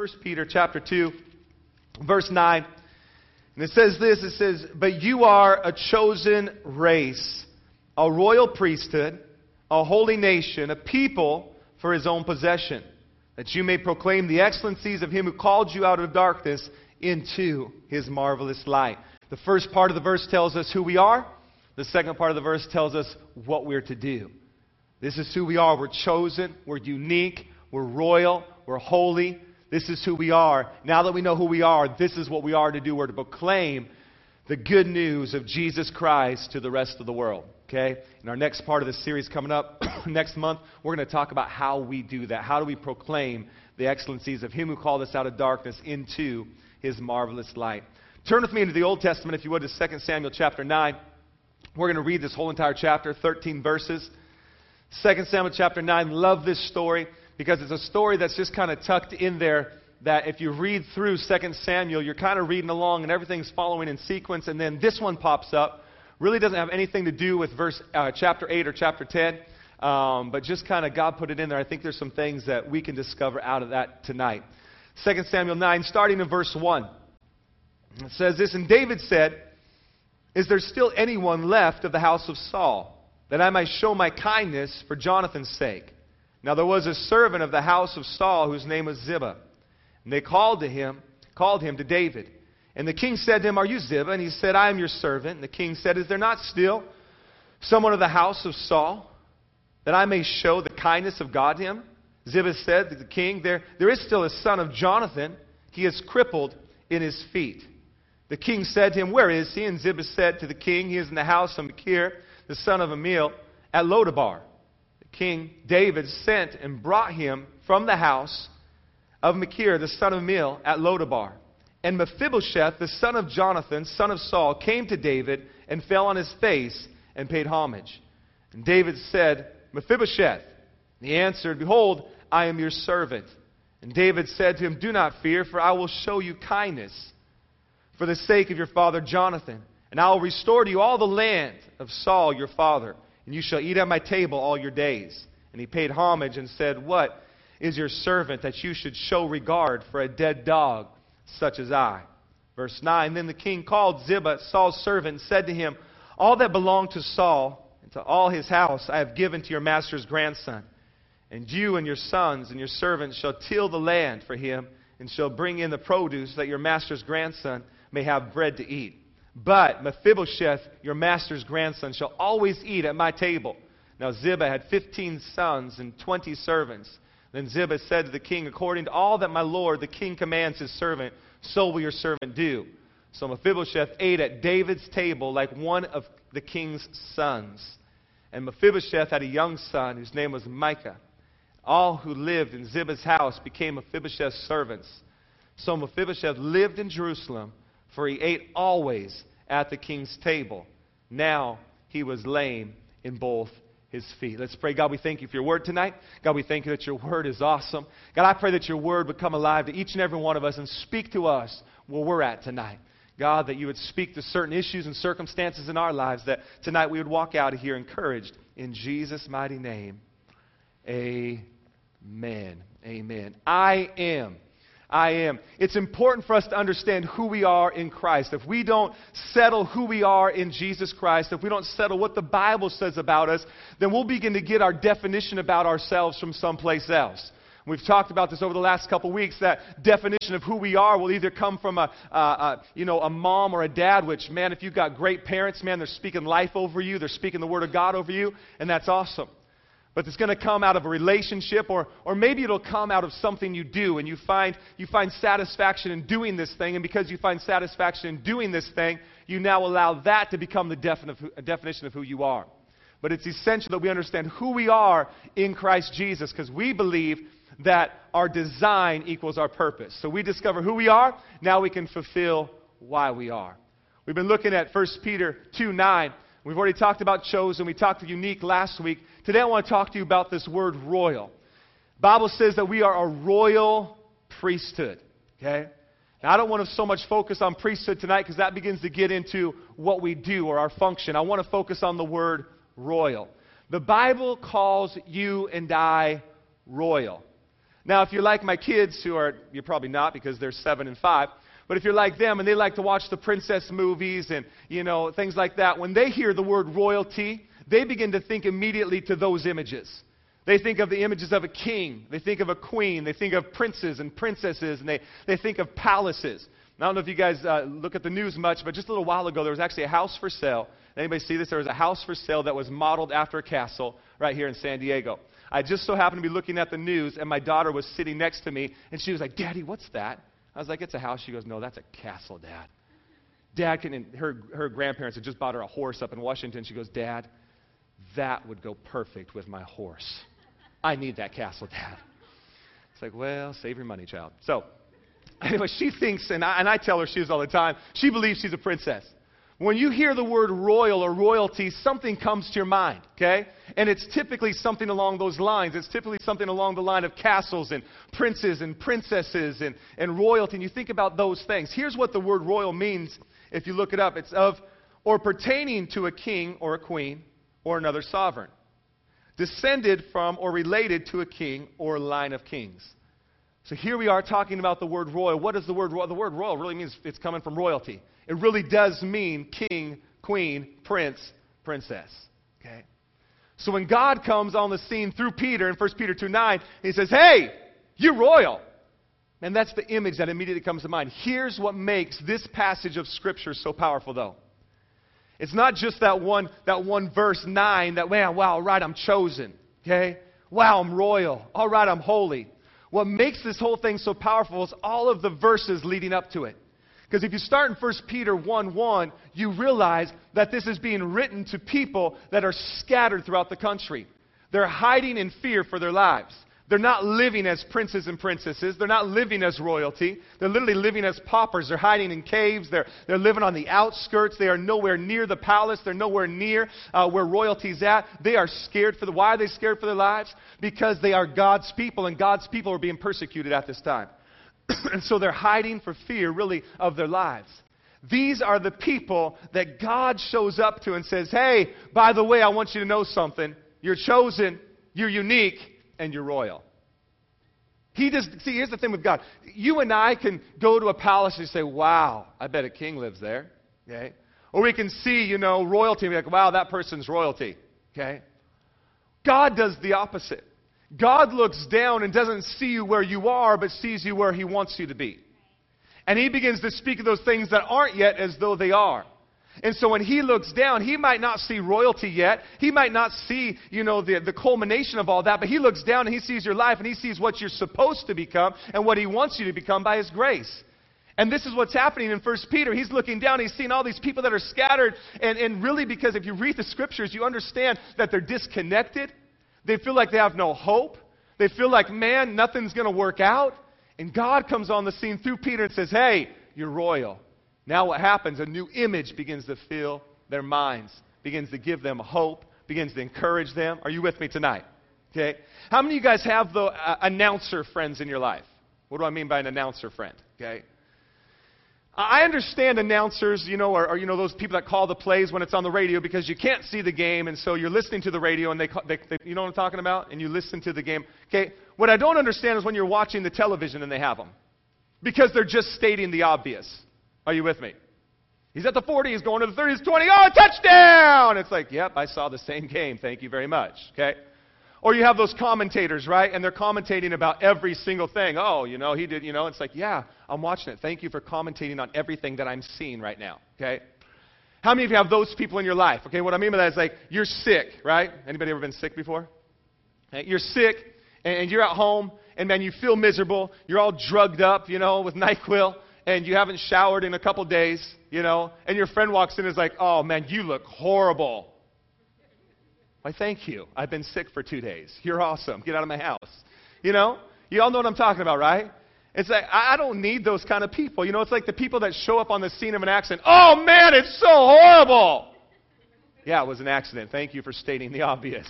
1 Peter chapter 2, verse 9. And it says this it says, But you are a chosen race, a royal priesthood, a holy nation, a people for his own possession, that you may proclaim the excellencies of him who called you out of darkness into his marvelous light. The first part of the verse tells us who we are. The second part of the verse tells us what we're to do. This is who we are. We're chosen, we're unique, we're royal, we're holy. This is who we are. Now that we know who we are, this is what we are to do. We're to proclaim the good news of Jesus Christ to the rest of the world. Okay? In our next part of the series coming up next month, we're going to talk about how we do that. How do we proclaim the excellencies of Him who called us out of darkness into His marvelous light? Turn with me into the Old Testament, if you would, to 2 Samuel chapter 9. We're going to read this whole entire chapter, 13 verses. 2 Samuel chapter 9. Love this story because it's a story that's just kind of tucked in there that if you read through 2 Samuel, you're kind of reading along and everything's following in sequence, and then this one pops up. Really doesn't have anything to do with verse uh, chapter 8 or chapter 10, um, but just kind of God put it in there. I think there's some things that we can discover out of that tonight. 2 Samuel 9, starting in verse 1. It says this, and David said, Is there still anyone left of the house of Saul, that I might show my kindness for Jonathan's sake? Now there was a servant of the house of Saul whose name was Ziba. And they called to him, called him to David. And the king said to him, Are you Ziba? And he said, I am your servant. And the king said, Is there not still someone of the house of Saul, that I may show the kindness of God to him? Ziba said to the king, There, there is still a son of Jonathan. He is crippled in his feet. The king said to him, Where is he? And Ziba said to the king, He is in the house of Machir, the son of Ammiel, at Lodabar. King David sent and brought him from the house of Machir, the son of Ammiel, at Lodabar. And Mephibosheth, the son of Jonathan, son of Saul, came to David and fell on his face and paid homage. And David said, Mephibosheth. And he answered, Behold, I am your servant. And David said to him, Do not fear, for I will show you kindness for the sake of your father Jonathan. And I will restore to you all the land of Saul your father, and you shall eat at my table all your days. And he paid homage and said, What is your servant that you should show regard for a dead dog such as I? Verse 9 Then the king called Ziba, Saul's servant, and said to him, All that belonged to Saul and to all his house I have given to your master's grandson. And you and your sons and your servants shall till the land for him, and shall bring in the produce that your master's grandson may have bread to eat. But Mephibosheth, your master's grandson, shall always eat at my table. Now Ziba had fifteen sons and twenty servants. Then Ziba said to the king, According to all that my lord the king commands his servant, so will your servant do. So Mephibosheth ate at David's table like one of the king's sons. And Mephibosheth had a young son whose name was Micah. All who lived in Ziba's house became Mephibosheth's servants. So Mephibosheth lived in Jerusalem for he ate always at the king's table. Now he was lame in both his feet. Let's pray. God, we thank you for your word tonight. God, we thank you that your word is awesome. God, I pray that your word would come alive to each and every one of us and speak to us where we're at tonight. God, that you would speak to certain issues and circumstances in our lives, that tonight we would walk out of here encouraged. In Jesus' mighty name, amen. Amen. I am I am. It's important for us to understand who we are in Christ. If we don't settle who we are in Jesus Christ, if we don't settle what the Bible says about us, then we'll begin to get our definition about ourselves from someplace else. We've talked about this over the last couple weeks. That definition of who we are will either come from a, you know, a mom or a dad, which, man, if you've got great parents, man, they're speaking life over you, they're speaking the Word of God over you, and that's awesome but it's going to come out of a relationship or, or maybe it'll come out of something you do and you find, you find satisfaction in doing this thing and because you find satisfaction in doing this thing you now allow that to become the defini- definition of who you are. But it's essential that we understand who we are in christ jesus because we believe that our design equals our purpose. So we discover who we are now we can fulfill why we are. We've been looking at 1 peter 2 9 We've already talked about chosen. We talked unique last week. Today I want to talk to you about this word royal. Bible says that we are a royal priesthood. Okay? Now, I don't want to so much focus on priesthood tonight because that begins to get into what we do or our function. I want to focus on the word royal. The Bible calls you and I royal. Now, if you're like my kids, who are, you're probably not because they're seven and five, but if you're like them and they like to watch the princess movies and, you know, things like that, when they hear the word royalty, they begin to think immediately to those images. They think of the images of a king. They think of a queen. They think of princes and princesses. And they, they think of palaces. I don't know if you guys uh, look at the news much, but just a little while ago, there was actually a house for sale. Anybody see this? There was a house for sale that was modeled after a castle right here in San Diego. I just so happened to be looking at the news, and my daughter was sitting next to me, and she was like, Daddy, what's that? I was like, it's a house. She goes, no, that's a castle, Dad. Dad can, her, her grandparents had just bought her a horse up in Washington. She goes, Dad, that would go perfect with my horse. I need that castle, Dad. It's like, well, save your money, child. So, anyway, she thinks, and I, and I tell her she is all the time, she believes she's a princess. When you hear the word royal or royalty, something comes to your mind, okay? And it's typically something along those lines. It's typically something along the line of castles and princes and princesses and, and royalty. And you think about those things. Here's what the word royal means if you look it up it's of or pertaining to a king or a queen or another sovereign, descended from or related to a king or line of kings. So here we are talking about the word royal. What does the word royal? The word royal really means it's coming from royalty. It really does mean king, queen, prince, princess. Okay? So when God comes on the scene through Peter in 1 Peter 2 9, he says, Hey, you're royal. And that's the image that immediately comes to mind. Here's what makes this passage of Scripture so powerful, though. It's not just that one, that one verse 9 that, man, wow, all right, I'm chosen. Okay? Wow, I'm royal. All right, I'm holy. What makes this whole thing so powerful is all of the verses leading up to it. Because if you start in 1 Peter 1 1, you realize that this is being written to people that are scattered throughout the country. They're hiding in fear for their lives. They're not living as princes and princesses. They're not living as royalty. They're literally living as paupers. They're hiding in caves. They're, they're living on the outskirts. They are nowhere near the palace. They're nowhere near uh, where royalty's at. They are scared for the. Why are they scared for their lives? Because they are God's people, and God's people are being persecuted at this time. and so they're hiding for fear, really, of their lives. These are the people that God shows up to and says, Hey, by the way, I want you to know something. You're chosen, you're unique, and you're royal. He just, see, here's the thing with God. You and I can go to a palace and say, Wow, I bet a king lives there. Okay? Or we can see, you know, royalty and be like, Wow, that person's royalty. Okay? God does the opposite. God looks down and doesn't see you where you are, but sees you where He wants you to be. And He begins to speak of those things that aren't yet as though they are. And so when he looks down, he might not see royalty yet. He might not see, you know, the, the culmination of all that, but he looks down and he sees your life and he sees what you're supposed to become and what he wants you to become by his grace. And this is what's happening in 1 Peter. He's looking down, he's seeing all these people that are scattered, and, and really because if you read the scriptures, you understand that they're disconnected. They feel like they have no hope. They feel like, man, nothing's going to work out. And God comes on the scene through Peter and says, hey, you're royal. Now what happens? A new image begins to fill their minds, begins to give them hope, begins to encourage them. Are you with me tonight? Okay. How many of you guys have the uh, announcer friends in your life? What do I mean by an announcer friend? Okay. I understand announcers, you know, or, you know those people that call the plays when it's on the radio because you can't see the game, and so you're listening to the radio, and they, they, they, you know what I'm talking about, and you listen to the game. Okay, what I don't understand is when you're watching the television and they have them, because they're just stating the obvious. Are you with me? He's at the 40, he's going to the 30, he's 20, oh, touchdown! It's like, yep, I saw the same game, thank you very much. Okay. Or you have those commentators, right? And they're commentating about every single thing. Oh, you know, he did, you know, it's like, yeah, I'm watching it. Thank you for commentating on everything that I'm seeing right now. Okay? How many of you have those people in your life? Okay, what I mean by that is like you're sick, right? Anybody ever been sick before? Okay, you're sick and you're at home and man, you feel miserable. You're all drugged up, you know, with NyQuil and you haven't showered in a couple days, you know, and your friend walks in and is like, oh man, you look horrible. Why, thank you. I've been sick for two days. You're awesome. Get out of my house. You know? You all know what I'm talking about, right? It's like, I don't need those kind of people. You know, it's like the people that show up on the scene of an accident. Oh, man, it's so horrible. Yeah, it was an accident. Thank you for stating the obvious.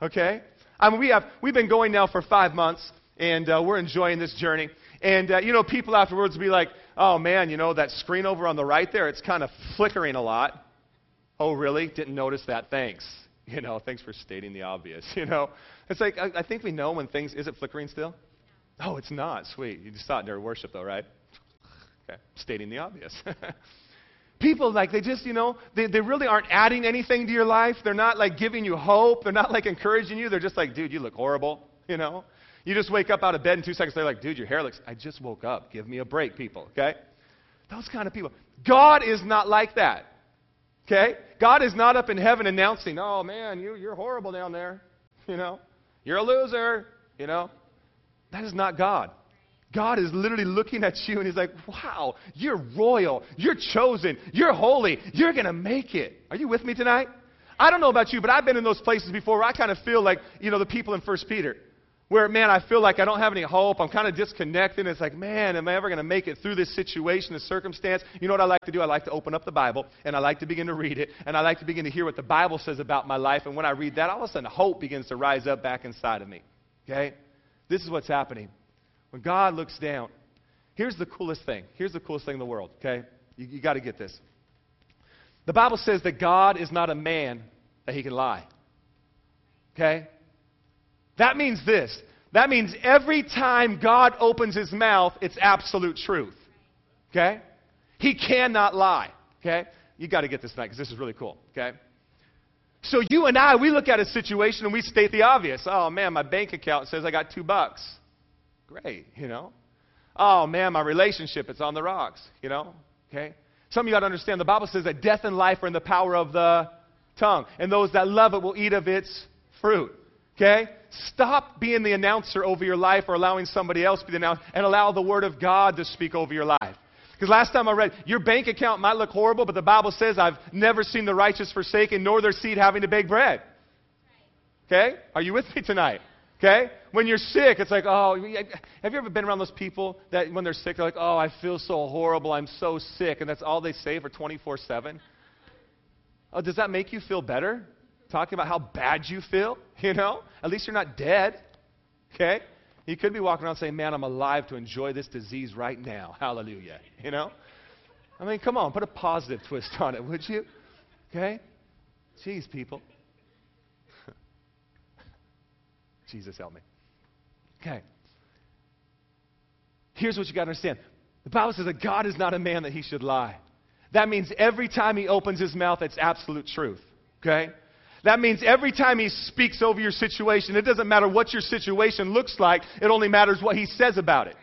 Okay? I mean, we have, we've been going now for five months, and uh, we're enjoying this journey. And, uh, you know, people afterwards will be like, oh, man, you know, that screen over on the right there, it's kind of flickering a lot. Oh, really? Didn't notice that. Thanks. You know, thanks for stating the obvious. You know, it's like I, I think we know when things is it flickering still? Oh, it's not. Sweet. You just saw it during worship, though, right? Okay. Stating the obvious. People, like, they just, you know, they, they really aren't adding anything to your life. They're not, like, giving you hope. They're not, like, encouraging you. They're just like, dude, you look horrible, you know? You just wake up out of bed in two seconds they're like, dude, your hair looks, I just woke up. Give me a break, people, okay? Those kind of people. God is not like that, okay? God is not up in heaven announcing, oh, man, you, you're horrible down there, you know? You're a loser, you know? That is not God. God is literally looking at you and He's like, wow, you're royal. You're chosen. You're holy. You're going to make it. Are you with me tonight? I don't know about you, but I've been in those places before where I kind of feel like, you know, the people in 1 Peter. Where, man, I feel like I don't have any hope. I'm kind of disconnected. It's like, man, am I ever going to make it through this situation, this circumstance? You know what I like to do? I like to open up the Bible and I like to begin to read it and I like to begin to hear what the Bible says about my life. And when I read that, all of a sudden hope begins to rise up back inside of me. Okay? This is what's happening. When God looks down, here's the coolest thing. Here's the coolest thing in the world, okay? You, you got to get this. The Bible says that God is not a man that he can lie. Okay? That means this. That means every time God opens his mouth, it's absolute truth. Okay? He cannot lie. Okay? You got to get this tonight because this is really cool. Okay? So you and I, we look at a situation and we state the obvious. Oh man, my bank account says I got two bucks. Great, you know. Oh man, my relationship, it's on the rocks, you know. Okay? Some of you got to understand the Bible says that death and life are in the power of the tongue, and those that love it will eat of its fruit. Okay? Stop being the announcer over your life or allowing somebody else to be the announcer and allow the Word of God to speak over your life. Because last time I read, your bank account might look horrible, but the Bible says, I've never seen the righteous forsaken, nor their seed having to beg bread. Okay? Are you with me tonight? Okay? When you're sick, it's like, oh, have you ever been around those people that when they're sick, they're like, oh, I feel so horrible, I'm so sick, and that's all they say for 24 7? Oh, does that make you feel better? Talking about how bad you feel? You know? At least you're not dead. Okay? You could be walking around saying, man, I'm alive to enjoy this disease right now. Hallelujah. You know? I mean, come on, put a positive twist on it, would you? Okay? Jeez, people. Jesus help me. Okay. Here's what you got to understand. The Bible says that God is not a man that he should lie. That means every time he opens his mouth, it's absolute truth. Okay? That means every time he speaks over your situation, it doesn't matter what your situation looks like, it only matters what he says about it.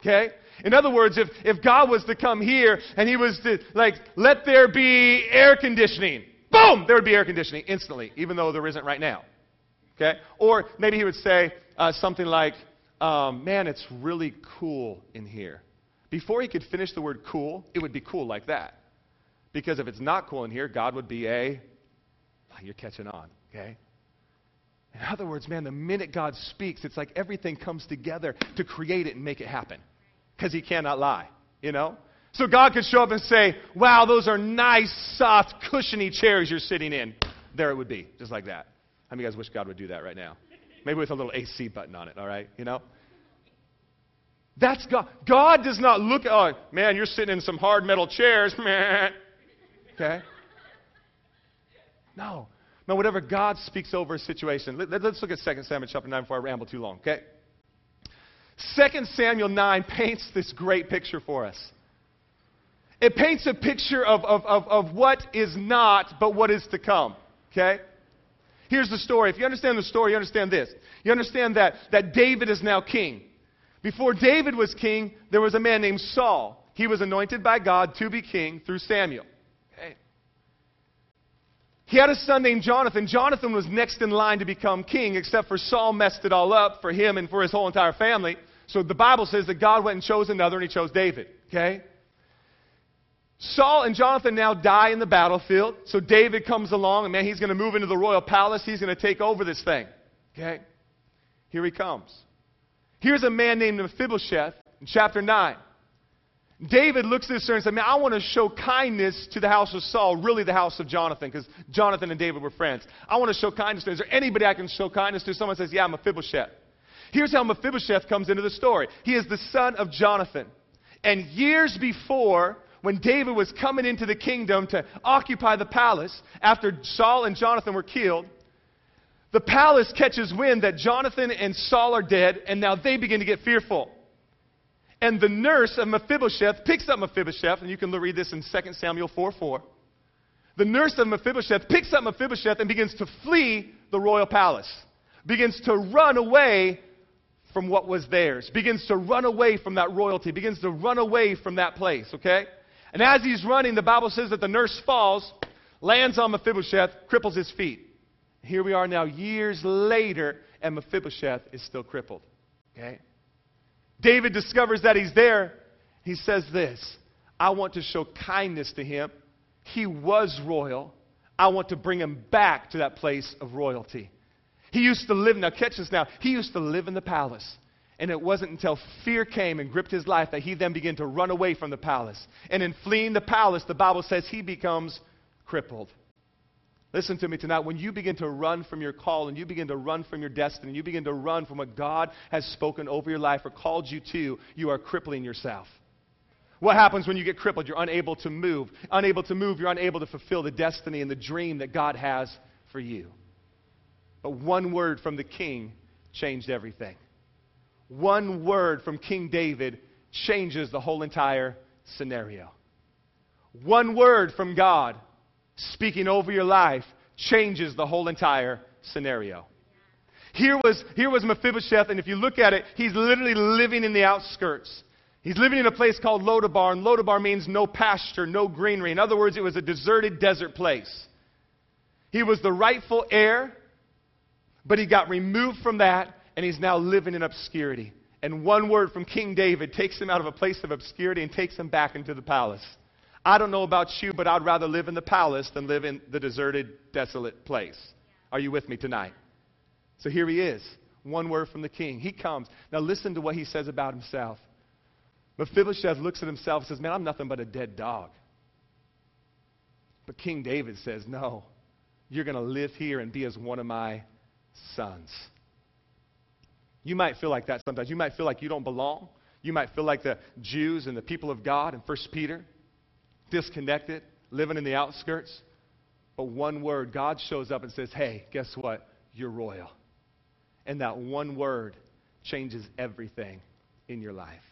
Okay? In other words, if, if God was to come here and he was to, like, let there be air conditioning, boom, there would be air conditioning instantly, even though there isn't right now. Okay? Or maybe he would say uh, something like, um, man, it's really cool in here. Before he could finish the word cool, it would be cool like that. Because if it's not cool in here, God would be a Ah, you're catching on, okay? In other words, man, the minute God speaks, it's like everything comes together to create it and make it happen. Because he cannot lie, you know? So God could show up and say, wow, those are nice, soft, cushiony chairs you're sitting in. There it would be, just like that. How many of you guys wish God would do that right now? Maybe with a little AC button on it, all right? You know? That's God. God does not look at, oh, man, you're sitting in some hard metal chairs. Man. Okay? No. No, whatever God speaks over a situation. Let, us look at 2 Samuel chapter 9 before I ramble too long, okay? 2 Samuel 9 paints this great picture for us. It paints a picture of, of, of, of what is not, but what is to come, okay? Here's the story. If you understand the story, you understand this. You understand that, that David is now king. Before David was king, there was a man named Saul. He was anointed by God to be king through Samuel. He had a son named Jonathan. Jonathan was next in line to become king, except for Saul messed it all up for him and for his whole entire family. So the Bible says that God went and chose another, and he chose David. Okay? Saul and Jonathan now die in the battlefield. So David comes along, and man, he's going to move into the royal palace. He's going to take over this thing. Okay? Here he comes. Here's a man named Mephibosheth in chapter 9. David looks at this and says, Man, I want to show kindness to the house of Saul, really the house of Jonathan, because Jonathan and David were friends. I want to show kindness to. Is there anybody I can show kindness to? Someone says, Yeah, Mephibosheth. Here's how Mephibosheth comes into the story. He is the son of Jonathan. And years before, when David was coming into the kingdom to occupy the palace after Saul and Jonathan were killed, the palace catches wind that Jonathan and Saul are dead, and now they begin to get fearful. And the nurse of Mephibosheth picks up Mephibosheth, and you can read this in 2 Samuel 4 4. The nurse of Mephibosheth picks up Mephibosheth and begins to flee the royal palace, begins to run away from what was theirs, begins to run away from that royalty, begins to run away from that place, okay? And as he's running, the Bible says that the nurse falls, lands on Mephibosheth, cripples his feet. Here we are now, years later, and Mephibosheth is still crippled, okay? David discovers that he's there. He says this I want to show kindness to him. He was royal. I want to bring him back to that place of royalty. He used to live, now catch this now, he used to live in the palace. And it wasn't until fear came and gripped his life that he then began to run away from the palace. And in fleeing the palace, the Bible says he becomes crippled. Listen to me tonight. When you begin to run from your call and you begin to run from your destiny, you begin to run from what God has spoken over your life or called you to, you are crippling yourself. What happens when you get crippled? You're unable to move. Unable to move, you're unable to fulfill the destiny and the dream that God has for you. But one word from the king changed everything. One word from King David changes the whole entire scenario. One word from God speaking over your life changes the whole entire scenario. Here was, here was Mephibosheth, and if you look at it, he's literally living in the outskirts. He's living in a place called Lodabar, and Lodabar means no pasture, no greenery. In other words, it was a deserted desert place. He was the rightful heir but he got removed from that, and he's now living in obscurity. And one word from King David takes him out of a place of obscurity and takes him back into the palace. I don't know about you, but I'd rather live in the palace than live in the deserted, desolate place. Are you with me tonight? So here he is. One word from the king. He comes. Now listen to what he says about himself. Mephibosheth looks at himself and says, Man, I'm nothing but a dead dog. But King David says, No, you're going to live here and be as one of my sons. You might feel like that sometimes. You might feel like you don't belong. You might feel like the Jews and the people of God in 1 Peter, disconnected, living in the outskirts. But one word, God shows up and says, Hey, guess what? You're royal. And that one word changes everything in your life.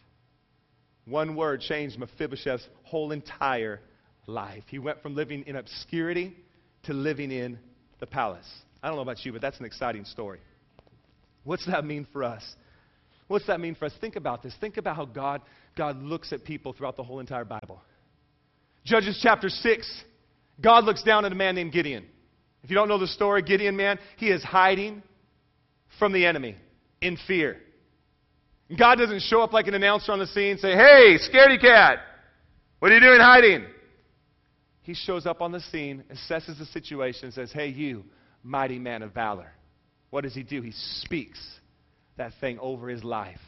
One word changed Mephibosheth's whole entire life. He went from living in obscurity to living in the palace. I don't know about you, but that's an exciting story. What's that mean for us? What's that mean for us? Think about this. Think about how God, God looks at people throughout the whole entire Bible. Judges chapter 6, God looks down at a man named Gideon. If you don't know the story, Gideon, man, he is hiding from the enemy in fear. God doesn't show up like an announcer on the scene and say, Hey, scaredy cat, what are you doing hiding? He shows up on the scene, assesses the situation, and says, Hey, you, mighty man of valor. What does he do? He speaks that thing over his life.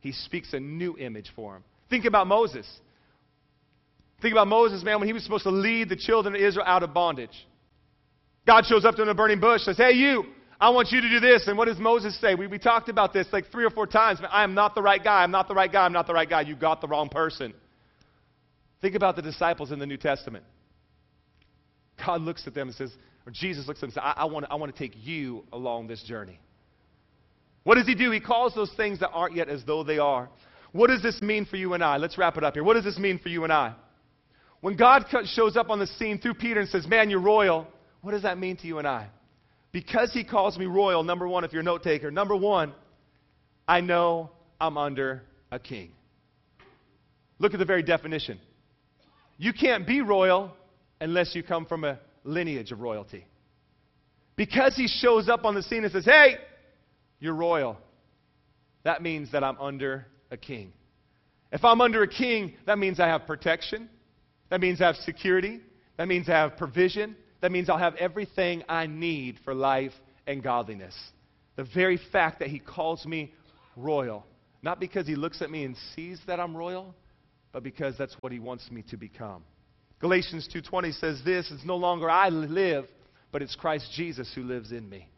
He speaks a new image for him. Think about Moses. Think about Moses, man, when he was supposed to lead the children of Israel out of bondage. God shows up to him in a burning bush, says, Hey, you, I want you to do this. And what does Moses say? We, we talked about this like three or four times. Man, I am not the right guy. I'm not the right guy. I'm not the right guy. You got the wrong person. Think about the disciples in the New Testament. God looks at them and says, or Jesus looks at them and says, I, I, want, I want to take you along this journey. What does he do? He calls those things that aren't yet as though they are. What does this mean for you and I? Let's wrap it up here. What does this mean for you and I? When God shows up on the scene through Peter and says, Man, you're royal, what does that mean to you and I? Because he calls me royal, number one, if you're a note taker, number one, I know I'm under a king. Look at the very definition. You can't be royal unless you come from a lineage of royalty. Because he shows up on the scene and says, Hey, you're royal. That means that I'm under a king. If I'm under a king, that means I have protection. That means I have security. That means I have provision. That means I'll have everything I need for life and godliness. The very fact that he calls me royal, not because he looks at me and sees that I'm royal, but because that's what he wants me to become. Galatians 2:20 says this, it's no longer I live, but it's Christ Jesus who lives in me.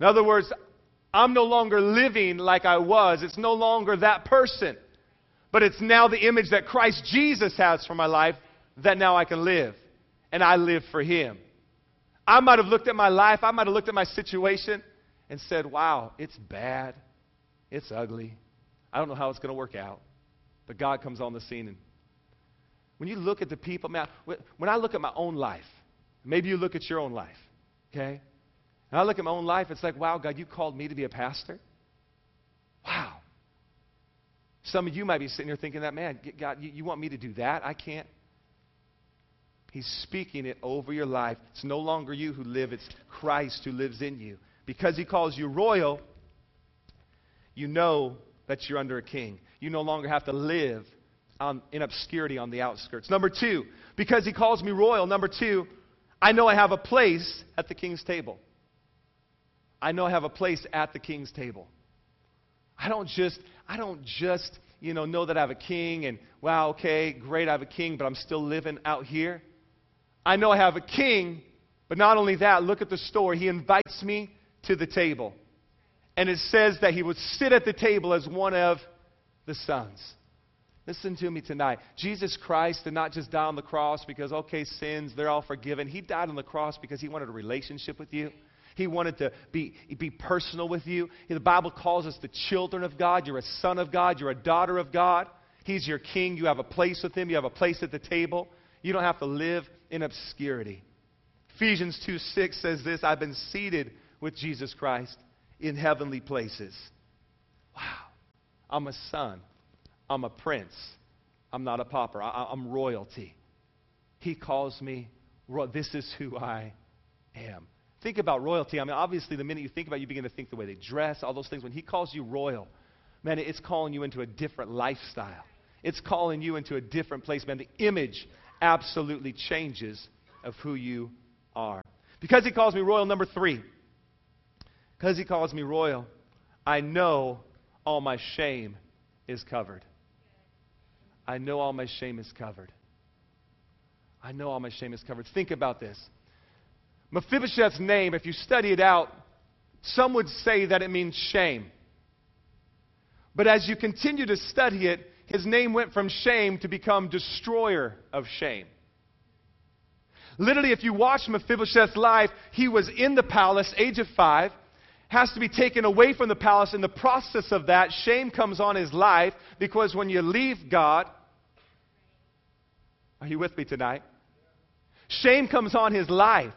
In other words, I'm no longer living like I was. It's no longer that person. But it's now the image that Christ Jesus has for my life that now I can live. And I live for him. I might have looked at my life, I might have looked at my situation and said, wow, it's bad, it's ugly. I don't know how it's going to work out. But God comes on the scene. And when you look at the people, man, when I look at my own life, maybe you look at your own life, okay? And I look at my own life, it's like, wow, God, you called me to be a pastor? Wow. Some of you might be sitting here thinking that, man, God, you, you want me to do that? I can't. He's speaking it over your life. It's no longer you who live, it's Christ who lives in you. Because he calls you royal, you know that you're under a king. You no longer have to live on, in obscurity on the outskirts. Number two, because he calls me royal. Number two, I know I have a place at the king's table. I know I have a place at the king's table. I don't just, I don't just, you know, know that I have a king and, wow, okay, great, I have a king, but I'm still living out here. I know I have a king, but not only that, look at the story. He invites me to the table. And it says that he would sit at the table as one of the sons. Listen to me tonight. Jesus Christ did not just die on the cross because, okay, sins, they're all forgiven. He died on the cross because he wanted a relationship with you. He wanted to be, be personal with you. The Bible calls us the children of God. You're a son of God. You're a daughter of God. He's your king. You have a place with him. You have a place at the table. You don't have to live in obscurity. Ephesians 2 6 says this I've been seated with Jesus Christ in heavenly places. Wow. I'm a son. I'm a prince. I'm not a pauper. I, am royalty. He calls me, this is who I am. Think about royalty. I mean, obviously, the minute you think about it, you begin to think the way they dress, all those things. When he calls you royal, man, it's calling you into a different lifestyle. It's calling you into a different place, man. The image absolutely changes of who you are. Because he calls me royal, number three, because he calls me royal, I know all my shame is covered. I know all my shame is covered. I know all my shame is covered. Think about this. Mephibosheth's name, if you study it out, some would say that it means shame. But as you continue to study it, his name went from shame to become destroyer of shame. Literally, if you watch Mephibosheth's life, he was in the palace, age of five, has to be taken away from the palace. In the process of that, shame comes on his life because when you leave God, are you with me tonight? Shame comes on his life.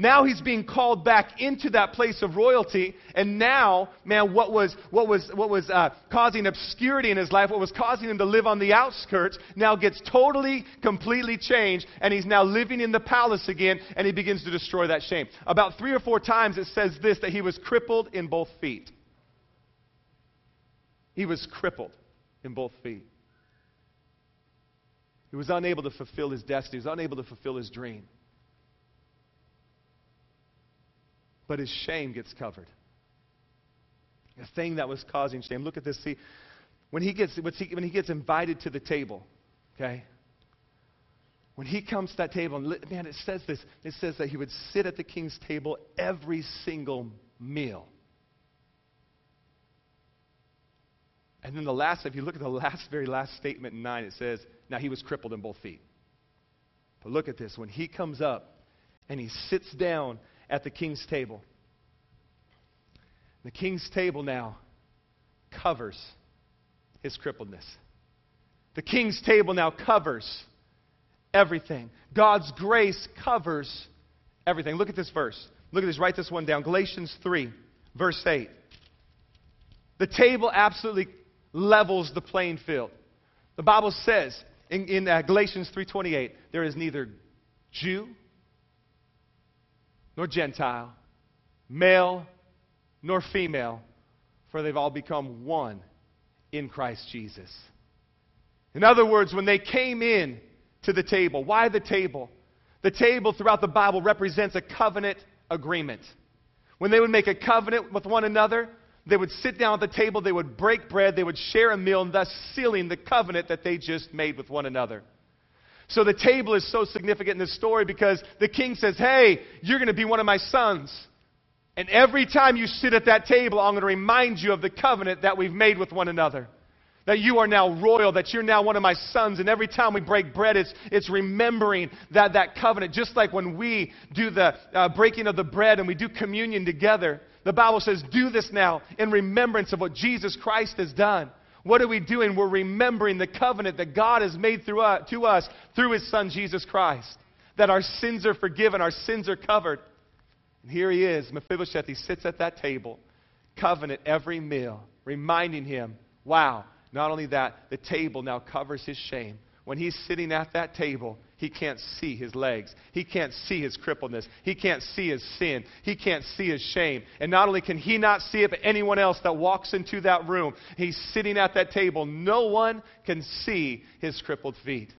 Now he's being called back into that place of royalty, and now, man, what was what was what was uh, causing obscurity in his life, what was causing him to live on the outskirts, now gets totally, completely changed, and he's now living in the palace again, and he begins to destroy that shame. About three or four times it says this that he was crippled in both feet. He was crippled in both feet. He was unable to fulfill his destiny. He was unable to fulfill his dream. But his shame gets covered. The thing that was causing shame. Look at this. See, when he gets, when he gets invited to the table, okay? When he comes to that table, and man, it says this. It says that he would sit at the king's table every single meal. And then the last, if you look at the last, very last statement in 9, it says, now he was crippled in both feet. But look at this. When he comes up and he sits down at the king's table. The king's table now covers his crippledness. The king's table now covers everything. God's grace covers everything. Look at this verse. Look at this. Write this one down. Galatians 3, verse 8. The table absolutely levels the playing field. The Bible says in, in uh, Galatians 3:28, there is neither Jew nor Gentile, male nor female, for they've all become one in Christ Jesus. In other words, when they came in to the table, why the table? The table throughout the Bible represents a covenant agreement. When they would make a covenant with one another, they would sit down at the table, they would break bread, they would share a meal, and thus sealing the covenant that they just made with one another. So the table is so significant in this story because the king says, Hey, you're going to be one of my sons. And every time you sit at that table, I'm going to remind you of the covenant that we've made with one another. That you are now royal, that you're now one of my sons. And every time we break bread, it's, it's remembering that, that covenant. Just like when we do the uh, breaking of the bread and we do communion together, the Bible says, do this now in remembrance of what Jesus Christ has done. What are we doing? We're remembering the covenant that God has made through us, to us through His Son, Jesus Christ. That our sins are forgiven, our sins are covered. And here he is, Mephibosheth. He sits at that table, covenant every meal, reminding him, wow, not only that, the table now covers his shame. When he's sitting at that table, he can't see his legs. He can't see his crippledness. He can't see his sin. He can't see his shame. And not only can he not see it, but anyone else that walks into that room, he's sitting at that table. No one can see his crippled feet.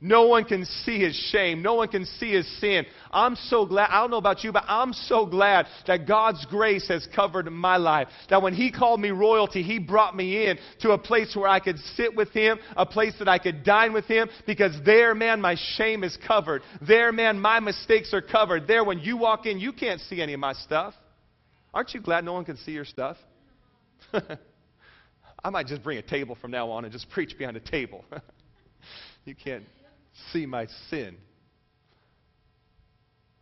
No one can see his shame. No one can see his sin. I'm so glad. I don't know about you, but I'm so glad that God's grace has covered my life. That when he called me royalty, he brought me in to a place where I could sit with him, a place that I could dine with him, because there, man, my shame is covered. There, man, my mistakes are covered. There, when you walk in, you can't see any of my stuff. Aren't you glad no one can see your stuff? I might just bring a table from now on and just preach behind a table. you can't see my sin.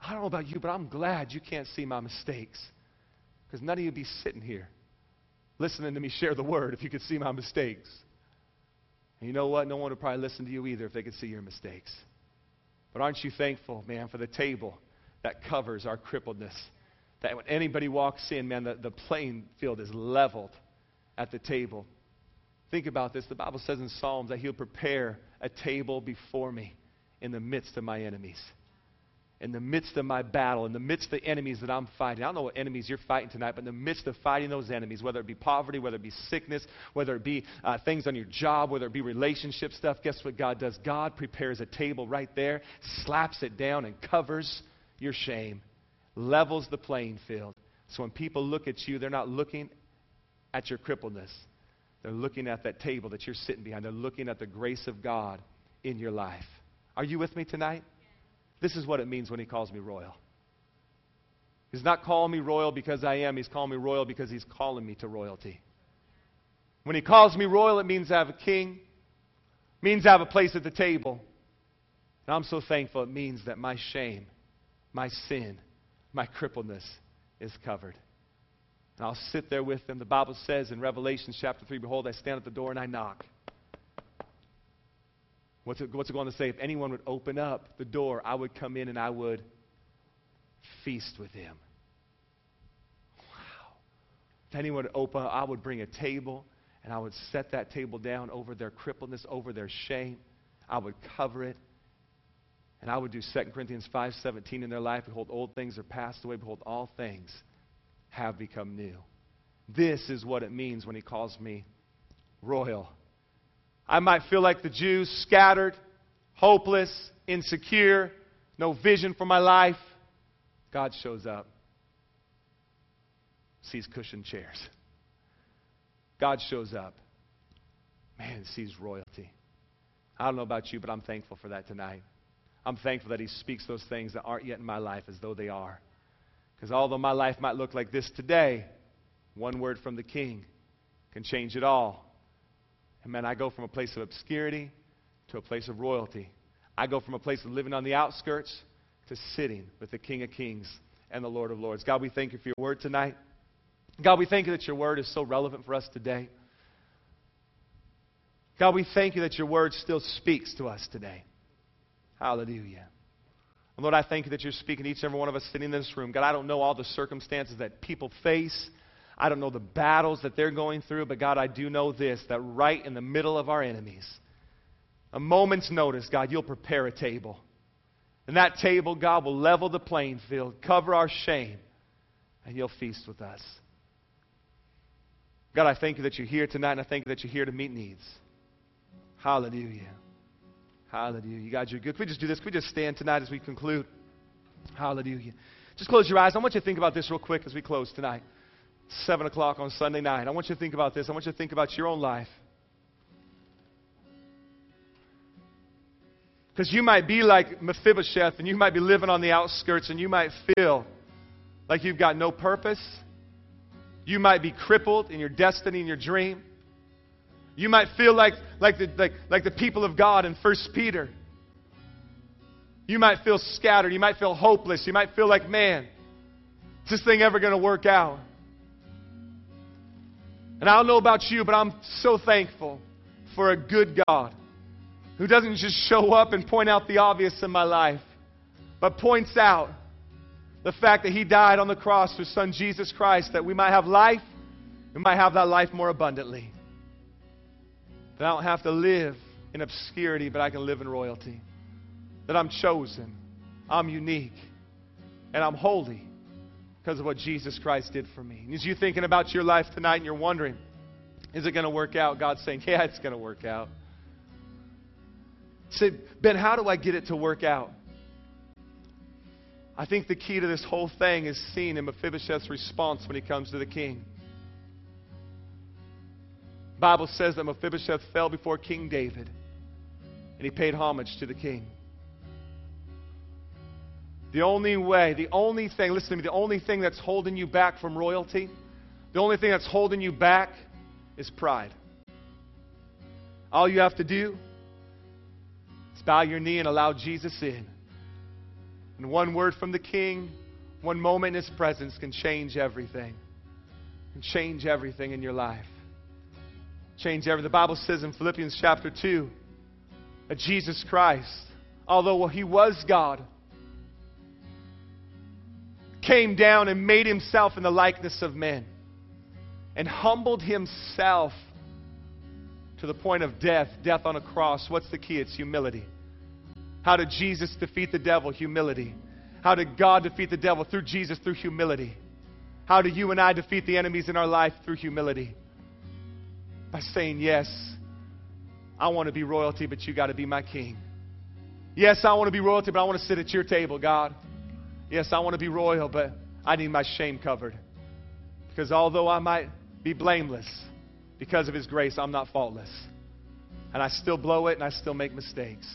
I don't know about you, but I'm glad you can't see my mistakes. Because none of you would be sitting here listening to me share the word if you could see my mistakes. And you know what? No one would probably listen to you either if they could see your mistakes. But aren't you thankful, man, for the table that covers our crippledness? That when anybody walks in, man, the, the playing field is leveled at the table. Think about this. The Bible says in Psalms that He'll prepare a table before me in the midst of my enemies. In the midst of my battle, in the midst of the enemies that I'm fighting. I don't know what enemies you're fighting tonight, but in the midst of fighting those enemies, whether it be poverty, whether it be sickness, whether it be uh, things on your job, whether it be relationship stuff, guess what God does? God prepares a table right there, slaps it down, and covers your shame, levels the playing field. So when people look at you, they're not looking at your crippledness. They're looking at that table that you're sitting behind. They're looking at the grace of God in your life. Are you with me tonight? This is what it means when He calls me royal. He's not calling me royal because I am, He's calling me royal because He's calling me to royalty. When He calls me royal, it means I have a king, means I have a place at the table. And I'm so thankful it means that my shame, my sin, my crippledness is covered. And I'll sit there with them. The Bible says in Revelation chapter 3 Behold, I stand at the door and I knock. What's it, what's it going to say? If anyone would open up the door, I would come in and I would feast with him. Wow. If anyone would open up, I would bring a table and I would set that table down over their crippledness, over their shame. I would cover it. And I would do 2 Corinthians 5.17 in their life. Behold, old things are passed away. Behold, all things have become new. This is what it means when he calls me royal. I might feel like the Jews, scattered, hopeless, insecure, no vision for my life. God shows up, sees cushioned chairs. God shows up, man, sees royalty. I don't know about you, but I'm thankful for that tonight. I'm thankful that He speaks those things that aren't yet in my life as though they are. Because although my life might look like this today, one word from the King can change it all. And man, I go from a place of obscurity to a place of royalty. I go from a place of living on the outskirts to sitting with the King of Kings and the Lord of Lords. God, we thank you for your word tonight. God, we thank you that your word is so relevant for us today. God, we thank you that your word still speaks to us today. Hallelujah. Lord, I thank you that you're speaking to each and every one of us sitting in this room. God, I don't know all the circumstances that people face. I don't know the battles that they're going through, but God, I do know this that right in the middle of our enemies, a moment's notice, God, you'll prepare a table. And that table, God, will level the playing field, cover our shame, and you'll feast with us. God, I thank you that you're here tonight, and I thank you that you're here to meet needs. Hallelujah. Hallelujah. You guys are good. Can we just do this? Can we just stand tonight as we conclude? Hallelujah. Just close your eyes. I want you to think about this real quick as we close tonight. 7 o'clock on Sunday night. I want you to think about this. I want you to think about your own life. Because you might be like Mephibosheth and you might be living on the outskirts and you might feel like you've got no purpose. You might be crippled in your destiny and your dream. You might feel like, like, the, like, like the people of God in 1 Peter. You might feel scattered. You might feel hopeless. You might feel like, man, is this thing ever going to work out? And I don't know about you, but I'm so thankful for a good God who doesn't just show up and point out the obvious in my life, but points out the fact that He died on the cross for Son Jesus Christ that we might have life and might have that life more abundantly. That I don't have to live in obscurity, but I can live in royalty. That I'm chosen, I'm unique, and I'm holy because of what Jesus Christ did for me. And as you're thinking about your life tonight and you're wondering, is it going to work out? God's saying, yeah, it's going to work out. Say, Ben, how do I get it to work out? I think the key to this whole thing is seen in Mephibosheth's response when he comes to the king. Bible says that Mephibosheth fell before King David and he paid homage to the king. The only way, the only thing, listen to me, the only thing that's holding you back from royalty, the only thing that's holding you back is pride. All you have to do is bow your knee and allow Jesus in. And one word from the King, one moment in His presence can change everything. Can change everything in your life. Change everything. The Bible says in Philippians chapter 2 that Jesus Christ, although He was God, came down and made Himself in the likeness of men and humbled Himself to the point of death, death on a cross. What's the key? It's humility. How did Jesus defeat the devil? Humility. How did God defeat the devil? Through Jesus, through humility. How do you and I defeat the enemies in our life? Through humility. By saying, Yes, I want to be royalty, but you got to be my king. Yes, I want to be royalty, but I want to sit at your table, God. Yes, I want to be royal, but I need my shame covered. Because although I might be blameless, because of His grace, I'm not faultless. And I still blow it and I still make mistakes.